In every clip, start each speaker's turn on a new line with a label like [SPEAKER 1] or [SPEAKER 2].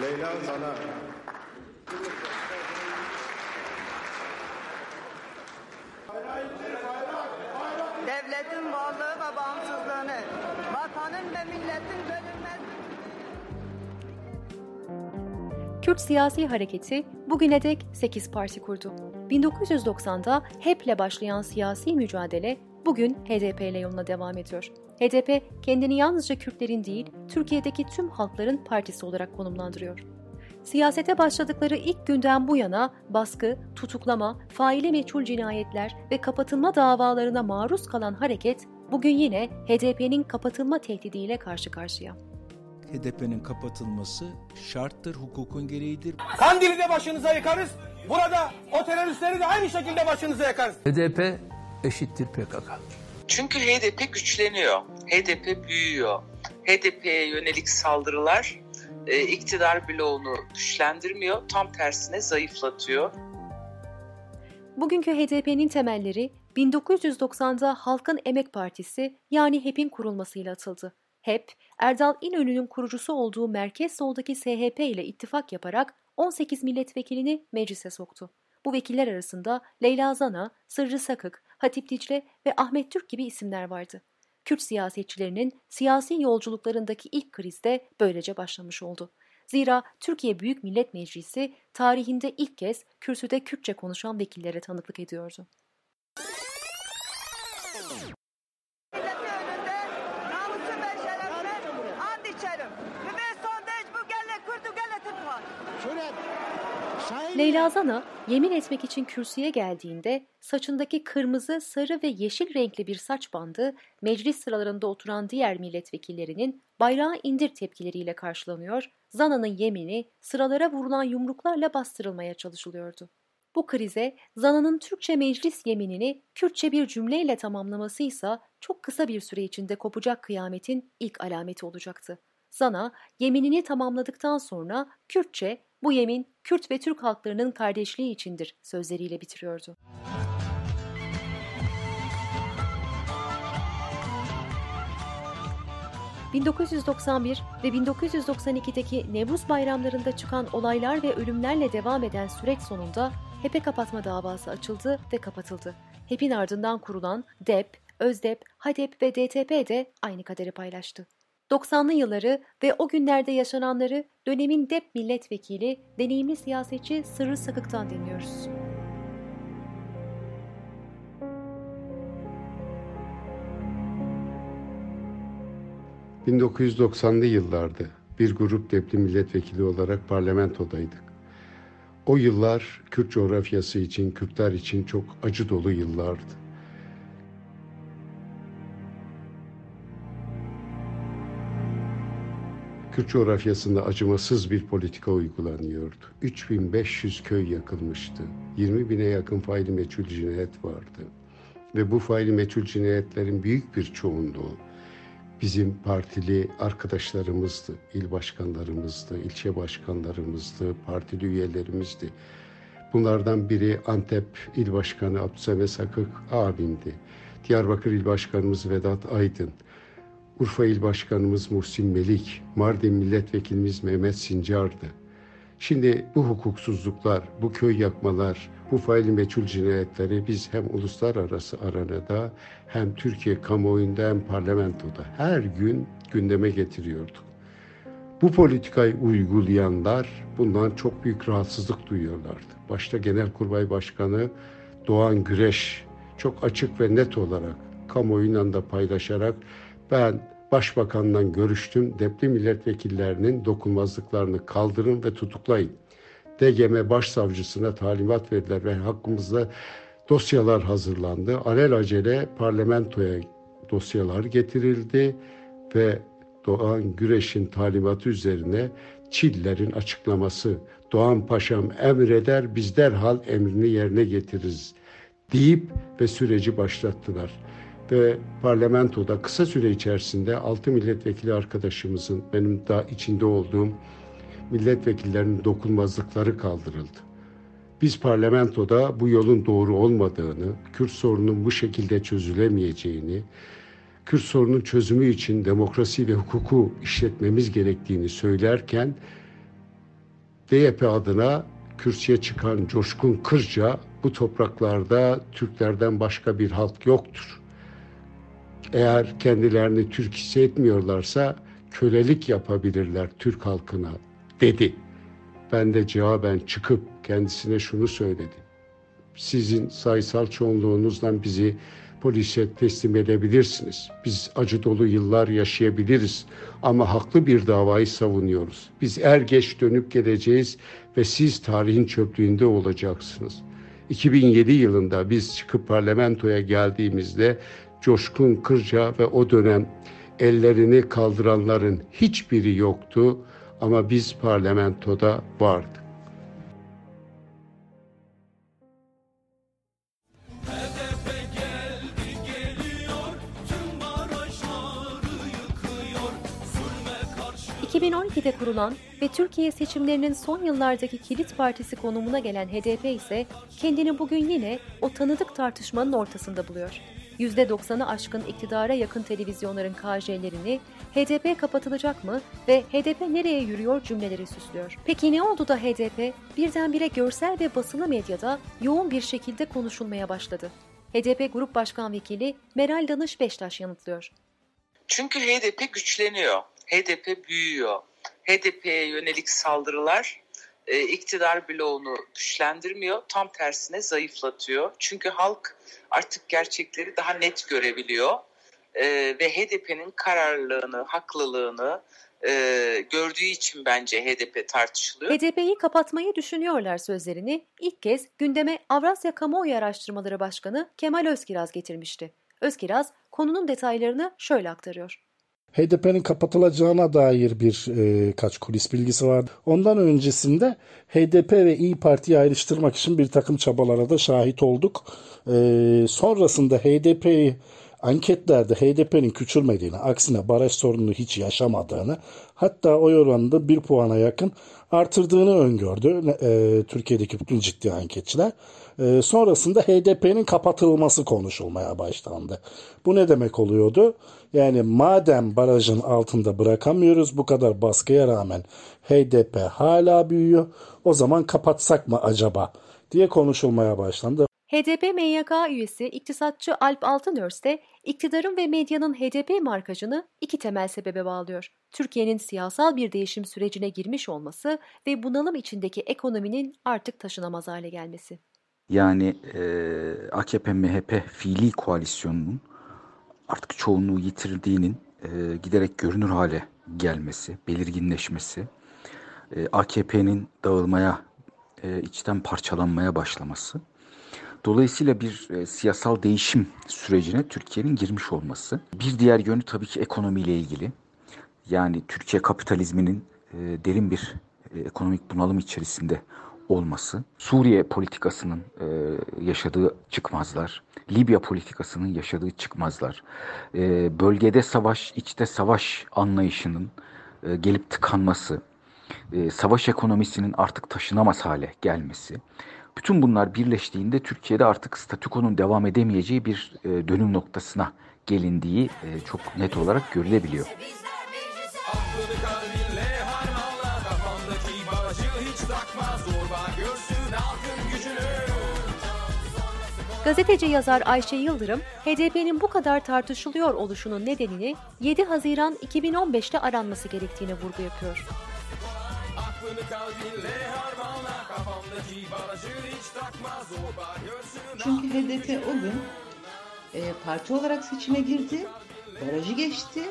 [SPEAKER 1] Leyla Zana.
[SPEAKER 2] devletin varlığı ve bağımsızlığını, vatanın ve milletin bölünmez
[SPEAKER 3] Kürt siyasi hareketi bugüne dek 8 parti kurdu. 1990'da HEP'le başlayan siyasi mücadele bugün HDP ile yoluna devam ediyor. HDP kendini yalnızca Kürtlerin değil, Türkiye'deki tüm halkların partisi olarak konumlandırıyor. Siyasete başladıkları ilk günden bu yana baskı, tutuklama, faili meçhul cinayetler ve kapatılma davalarına maruz kalan hareket bugün yine HDP'nin kapatılma tehdidiyle karşı karşıya.
[SPEAKER 4] HDP'nin kapatılması şarttır, hukukun gereğidir.
[SPEAKER 5] Kandil'i de başınıza yakarız. Burada o teröristleri de aynı şekilde başınıza yakarız.
[SPEAKER 6] HDP eşittir PKK.
[SPEAKER 7] Çünkü HDP güçleniyor. HDP büyüyor. HDP'ye yönelik saldırılar e, iktidar bloğunu güçlendirmiyor. Tam tersine zayıflatıyor.
[SPEAKER 3] Bugünkü HDP'nin temelleri 1990'da Halkın Emek Partisi yani HEP'in kurulmasıyla atıldı. HEP, Erdal İnönü'nün kurucusu olduğu merkez soldaki SHP ile ittifak yaparak 18 milletvekilini meclise soktu. Bu vekiller arasında Leyla Zana, Sırrı Sakık, Hatip Dicle ve Ahmet Türk gibi isimler vardı. Kürt siyasetçilerinin siyasi yolculuklarındaki ilk kriz de böylece başlamış oldu. Zira Türkiye Büyük Millet Meclisi tarihinde ilk kez kürsüde Kürtçe konuşan vekillere tanıklık ediyordu. Leyla Zana yemin etmek için kürsüye geldiğinde saçındaki kırmızı, sarı ve yeşil renkli bir saç bandı meclis sıralarında oturan diğer milletvekillerinin bayrağı indir tepkileriyle karşılanıyor, Zana'nın yemini sıralara vurulan yumruklarla bastırılmaya çalışılıyordu. Bu krize Zana'nın Türkçe meclis yeminini Kürtçe bir cümleyle tamamlaması ise çok kısa bir süre içinde kopacak kıyametin ilk alameti olacaktı. Zana yeminini tamamladıktan sonra Kürtçe bu yemin Kürt ve Türk halklarının kardeşliği içindir sözleriyle bitiriyordu. ...1991 ve 1992'deki Nevruz bayramlarında çıkan olaylar ve ölümlerle devam eden süreç sonunda HEP'e kapatma davası açıldı ve kapatıldı. HEP'in ardından kurulan DEP, ÖZDEP, HADEP ve DTP de aynı kaderi paylaştı. 90'lı yılları ve o günlerde yaşananları dönemin DEP milletvekili, deneyimli siyasetçi Sırrı Sakık'tan dinliyoruz.
[SPEAKER 1] ...1990'lı yıllarda bir grup depli milletvekili olarak parlamentodaydık. O yıllar Kürt coğrafyası için, Kürtler için çok acı dolu yıllardı. Kürt coğrafyasında acımasız bir politika uygulanıyordu. 3500 köy yakılmıştı. 20 bine yakın faili meçhul cinayet vardı. Ve bu faili meçhul cinayetlerin büyük bir çoğunluğu bizim partili arkadaşlarımızdı, il başkanlarımızdı, ilçe başkanlarımızdı, partili üyelerimizdi. Bunlardan biri Antep İl Başkanı Abdüsame Sakık abimdi. Diyarbakır İl Başkanımız Vedat Aydın, Urfa İl Başkanımız Muhsin Melik, Mardin Milletvekilimiz Mehmet Sincar'dı. Şimdi bu hukuksuzluklar, bu köy yakmalar, bu faili meçhul cinayetleri biz hem uluslararası aranada hem Türkiye kamuoyunda hem parlamentoda her gün gündeme getiriyorduk. Bu politikayı uygulayanlar bundan çok büyük rahatsızlık duyuyorlardı. Başta Genelkurmay Başkanı Doğan Güreş çok açık ve net olarak kamuoyuyla da paylaşarak ben Başbakanla görüştüm. Depli milletvekillerinin dokunmazlıklarını kaldırın ve tutuklayın. DGM Başsavcısına talimat verdiler ve hakkımızda dosyalar hazırlandı. Alelacele parlamentoya dosyalar getirildi ve Doğan Güreş'in talimatı üzerine Çillerin açıklaması Doğan Paşam emreder biz derhal emrini yerine getiririz deyip ve süreci başlattılar ve parlamentoda kısa süre içerisinde altı milletvekili arkadaşımızın benim da içinde olduğum milletvekillerinin dokunmazlıkları kaldırıldı. Biz parlamentoda bu yolun doğru olmadığını, Kürt sorunun bu şekilde çözülemeyeceğini, Kürt sorunun çözümü için demokrasi ve hukuku işletmemiz gerektiğini söylerken DYP adına kürsüye çıkan Coşkun Kırca bu topraklarda Türklerden başka bir halk yoktur. Eğer kendilerini Türk hissetmiyorlarsa kölelik yapabilirler Türk halkına dedi. Ben de cevaben çıkıp kendisine şunu söyledim. Sizin sayısal çoğunluğunuzdan bizi polise teslim edebilirsiniz. Biz acı dolu yıllar yaşayabiliriz ama haklı bir davayı savunuyoruz. Biz er geç dönüp geleceğiz ve siz tarihin çöplüğünde olacaksınız. 2007 yılında biz çıkıp parlamentoya geldiğimizde Coşkun Kırca ve o dönem ellerini kaldıranların hiçbiri yoktu ama biz parlamentoda vardık.
[SPEAKER 8] HDP geldi geliyor tüm barajları yıkıyor zulme karşı
[SPEAKER 3] 2012'de kurulan ve Türkiye seçimlerinin son yıllardaki kilit partisi konumuna gelen HDP ise kendini bugün yine o tanıdık tartışmanın ortasında buluyor. %90'ı aşkın iktidara yakın televizyonların KJ'lerini HDP kapatılacak mı ve HDP nereye yürüyor cümleleri süslüyor. Peki ne oldu da HDP birdenbire görsel ve basılı medyada yoğun bir şekilde konuşulmaya başladı? HDP Grup Başkan Vekili Meral Danış Beştaş yanıtlıyor.
[SPEAKER 7] Çünkü HDP güçleniyor. HDP büyüyor. HDP'ye yönelik saldırılar e, iktidar bloğunu güçlendirmiyor. Tam tersine zayıflatıyor. Çünkü halk artık gerçekleri daha net görebiliyor. E, ve HDP'nin kararlılığını, haklılığını e, gördüğü için bence HDP tartışılıyor.
[SPEAKER 3] HDP'yi kapatmayı düşünüyorlar sözlerini ilk kez gündeme Avrasya Kamuoyu Araştırmaları Başkanı Kemal Özkiraz getirmişti. Özkiraz konunun detaylarını şöyle aktarıyor.
[SPEAKER 9] HDP'nin kapatılacağına dair bir e, kaç kulis bilgisi vardı. Ondan öncesinde HDP ve İyi Parti'yi ayrıştırmak için bir takım çabalara da şahit olduk. E, sonrasında HDP'yi anketlerde HDP'nin küçülmediğini, aksine baraj sorununu hiç yaşamadığını, hatta oy oranında bir puana yakın artırdığını öngördü e, Türkiye'deki bütün ciddi anketçiler. E, sonrasında HDP'nin kapatılması konuşulmaya başlandı. Bu ne demek oluyordu? Yani madem barajın altında bırakamıyoruz bu kadar baskıya rağmen HDP hala büyüyor o zaman kapatsak mı acaba diye konuşulmaya başlandı.
[SPEAKER 3] HDP MYK üyesi iktisatçı Alp Altınörs de iktidarın ve medyanın HDP markajını iki temel sebebe bağlıyor. Türkiye'nin siyasal bir değişim sürecine girmiş olması ve bunalım içindeki ekonominin artık taşınamaz hale gelmesi.
[SPEAKER 10] Yani e, AKP-MHP fiili koalisyonunun artık çoğunluğu yitirdiğinin e, giderek görünür hale gelmesi, belirginleşmesi, e, AKP'nin dağılmaya, e, içten parçalanmaya başlaması. Dolayısıyla bir e, siyasal değişim sürecine Türkiye'nin girmiş olması. Bir diğer yönü tabii ki ekonomiyle ilgili. Yani Türkiye kapitalizminin e, derin bir e, ekonomik bunalım içerisinde olması, Suriye politikasının e, yaşadığı çıkmazlar, Libya politikasının yaşadığı çıkmazlar, e, bölgede savaş, içte savaş anlayışının e, gelip tıkanması, e, savaş ekonomisinin artık taşınamaz hale gelmesi, bütün bunlar birleştiğinde Türkiye'de artık statükonun devam edemeyeceği bir e, dönüm noktasına gelindiği e, çok net olarak görülebiliyor.
[SPEAKER 8] Aklını
[SPEAKER 3] Gazeteci yazar Ayşe Yıldırım, HDP'nin bu kadar tartışılıyor oluşunun nedenini 7 Haziran 2015'te aranması gerektiğine vurgu yapıyor.
[SPEAKER 11] Çünkü HDP o gün e, parti olarak seçime girdi, barajı geçti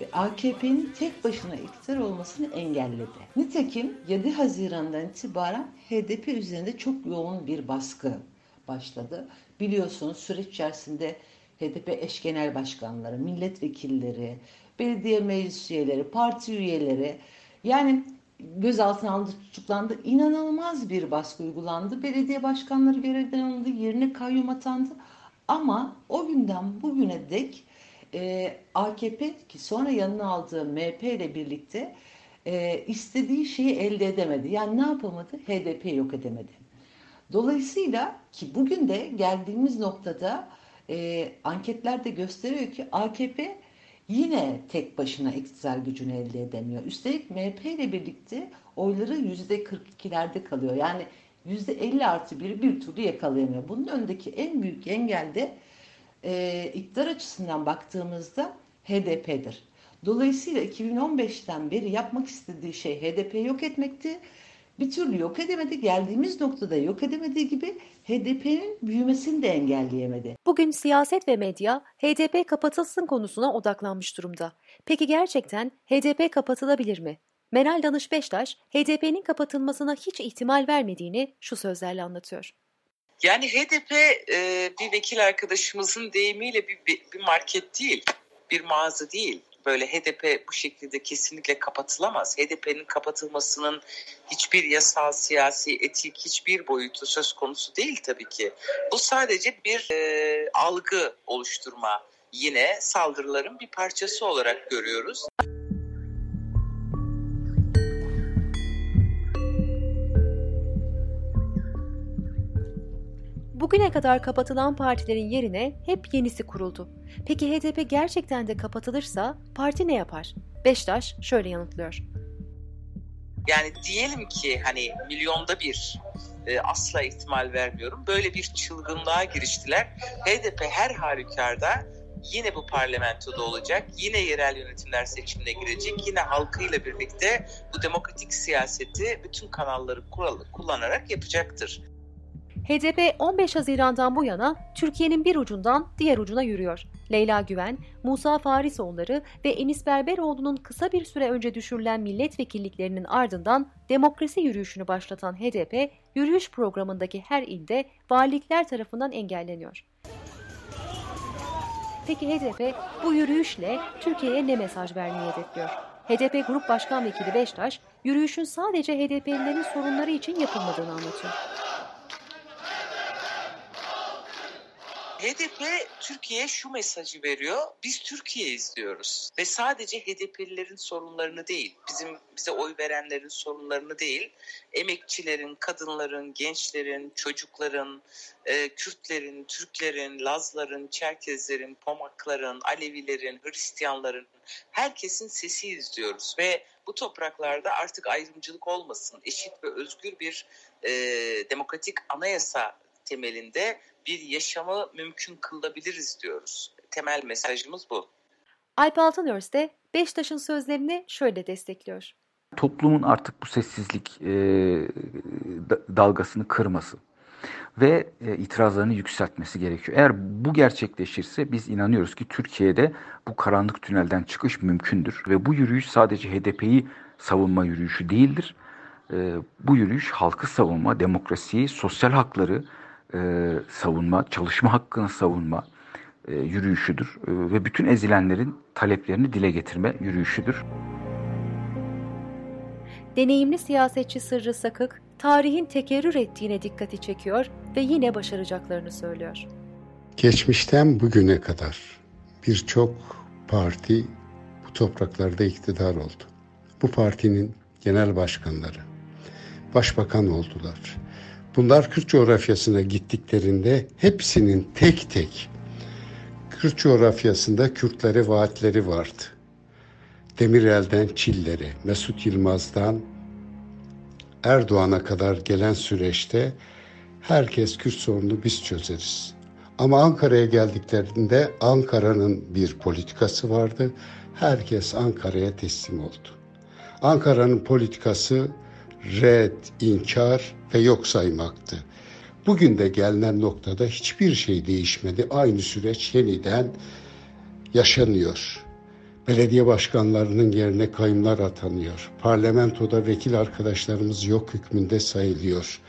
[SPEAKER 11] ve AKP'nin tek başına iktidar olmasını engelledi. Nitekim 7 Haziran'dan itibaren HDP üzerinde çok yoğun bir baskı başladı. Biliyorsunuz süreç içerisinde HDP eş genel başkanları, milletvekilleri, belediye meclis üyeleri, parti üyeleri yani gözaltına alındı, tutuklandı. İnanılmaz bir baskı uygulandı. Belediye başkanları görevden alındı, yerine kayyum atandı. Ama o günden bugüne dek e, AKP ki sonra yanına aldığı MHP ile birlikte e, istediği şeyi elde edemedi. Yani ne yapamadı? HDP yok edemedi. Dolayısıyla ki bugün de geldiğimiz noktada e, anketler gösteriyor ki AKP yine tek başına iktidar gücünü elde edemiyor. Üstelik MHP ile birlikte oyları %42'lerde kalıyor. Yani %50 artı bir bir türlü yakalayamıyor. Bunun önündeki en büyük engel de e, iktidar açısından baktığımızda HDP'dir. Dolayısıyla 2015'ten beri yapmak istediği şey HDP'yi yok etmekti. Bir türlü yok edemedi. Geldiğimiz noktada yok edemediği gibi HDP'nin büyümesini de engelleyemedi.
[SPEAKER 3] Bugün siyaset ve medya HDP kapatılsın konusuna odaklanmış durumda. Peki gerçekten HDP kapatılabilir mi? Meral Danış Beştaş, HDP'nin kapatılmasına hiç ihtimal vermediğini şu sözlerle anlatıyor.
[SPEAKER 7] Yani HDP e, bir vekil arkadaşımızın deyimiyle bir, bir, bir market değil, bir mağaza değil. Böyle HDP bu şekilde kesinlikle kapatılamaz. HDP'nin kapatılmasının hiçbir yasal, siyasi, etik hiçbir boyutu söz konusu değil tabii ki. Bu sadece bir e, algı oluşturma. Yine saldırıların bir parçası olarak görüyoruz.
[SPEAKER 3] Bugüne kadar kapatılan partilerin yerine hep yenisi kuruldu. Peki HDP gerçekten de kapatılırsa parti ne yapar? Beştaş şöyle yanıtlıyor.
[SPEAKER 7] Yani diyelim ki hani milyonda bir e, asla ihtimal vermiyorum. Böyle bir çılgınlığa giriştiler. HDP her halükarda yine bu parlamentoda olacak. Yine yerel yönetimler seçimine girecek. Yine halkıyla birlikte bu demokratik siyaseti bütün kanalları kullanarak yapacaktır.
[SPEAKER 3] HDP 15 Haziran'dan bu yana Türkiye'nin bir ucundan diğer ucuna yürüyor. Leyla Güven, Musa Farisoğulları ve Enis Berberoğlu'nun kısa bir süre önce düşürülen milletvekilliklerinin ardından demokrasi yürüyüşünü başlatan HDP, yürüyüş programındaki her ilde valilikler tarafından engelleniyor. Peki HDP bu yürüyüşle Türkiye'ye ne mesaj vermeyi hedefliyor? HDP Grup Başkan Vekili Beştaş, yürüyüşün sadece HDP'lilerin sorunları için yapılmadığını anlatıyor.
[SPEAKER 7] HDP Türkiye'ye şu mesajı veriyor. Biz Türkiye izliyoruz ve sadece HDP'lilerin sorunlarını değil, bizim bize oy verenlerin sorunlarını değil, emekçilerin, kadınların, gençlerin, çocukların, e, Kürtlerin, Türklerin, Lazların, Çerkezlerin, Pomakların, Alevilerin, Hristiyanların herkesin sesi izliyoruz ve bu topraklarda artık ayrımcılık olmasın, eşit ve özgür bir e, demokratik anayasa temelinde bir yaşamı mümkün kılabiliriz diyoruz. Temel mesajımız bu.
[SPEAKER 3] Alp Altınörs de Beştaş'ın sözlerini şöyle destekliyor.
[SPEAKER 10] Toplumun artık bu sessizlik e, dalgasını kırması ve e, itirazlarını yükseltmesi gerekiyor. Eğer bu gerçekleşirse biz inanıyoruz ki Türkiye'de bu karanlık tünelden çıkış mümkündür ve bu yürüyüş sadece HDP'yi savunma yürüyüşü değildir. E, bu yürüyüş halkı savunma, demokrasiyi, sosyal hakları, e, savunma, çalışma hakkını savunma e, yürüyüşüdür e, ve bütün ezilenlerin taleplerini dile getirme yürüyüşüdür.
[SPEAKER 3] Deneyimli siyasetçi Sırrı Sakık, tarihin tekerrür ettiğine dikkati çekiyor ve yine başaracaklarını söylüyor.
[SPEAKER 1] Geçmişten bugüne kadar birçok parti bu topraklarda iktidar oldu. Bu partinin genel başkanları, başbakan oldular. Bunlar Kürt coğrafyasına gittiklerinde hepsinin tek tek Kürt coğrafyasında Kürtlere vaatleri vardı. Demirel'den Çiller'e, Mesut Yılmaz'dan Erdoğan'a kadar gelen süreçte herkes Kürt sorununu biz çözeriz. Ama Ankara'ya geldiklerinde Ankara'nın bir politikası vardı. Herkes Ankara'ya teslim oldu. Ankara'nın politikası red, inkar ve yok saymaktı. Bugün de gelinen noktada hiçbir şey değişmedi. Aynı süreç yeniden yaşanıyor. Belediye başkanlarının yerine kayımlar atanıyor. Parlamentoda vekil arkadaşlarımız yok hükmünde sayılıyor.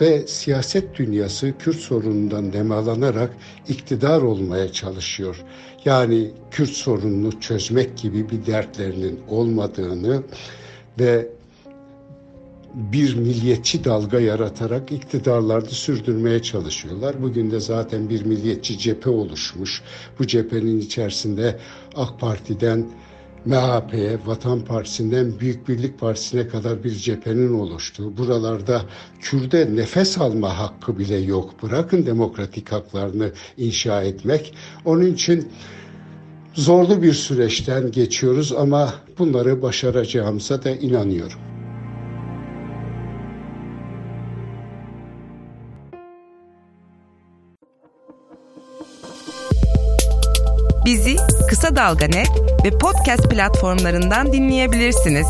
[SPEAKER 1] Ve siyaset dünyası Kürt sorunundan nemalanarak iktidar olmaya çalışıyor. Yani Kürt sorununu çözmek gibi bir dertlerinin olmadığını ve bir milliyetçi dalga yaratarak iktidarlarını sürdürmeye çalışıyorlar. Bugün de zaten bir milliyetçi cephe oluşmuş. Bu cephenin içerisinde AK Parti'den MHP'ye, Vatan Partisi'nden Büyük Birlik Partisi'ne kadar bir cephenin oluştuğu, buralarda Kürde nefes alma hakkı bile yok. Bırakın demokratik haklarını inşa etmek. Onun için Zorlu bir süreçten geçiyoruz ama bunları başaracağımıza da inanıyorum.
[SPEAKER 12] Bizi Kısa Dalga ve podcast platformlarından dinleyebilirsiniz.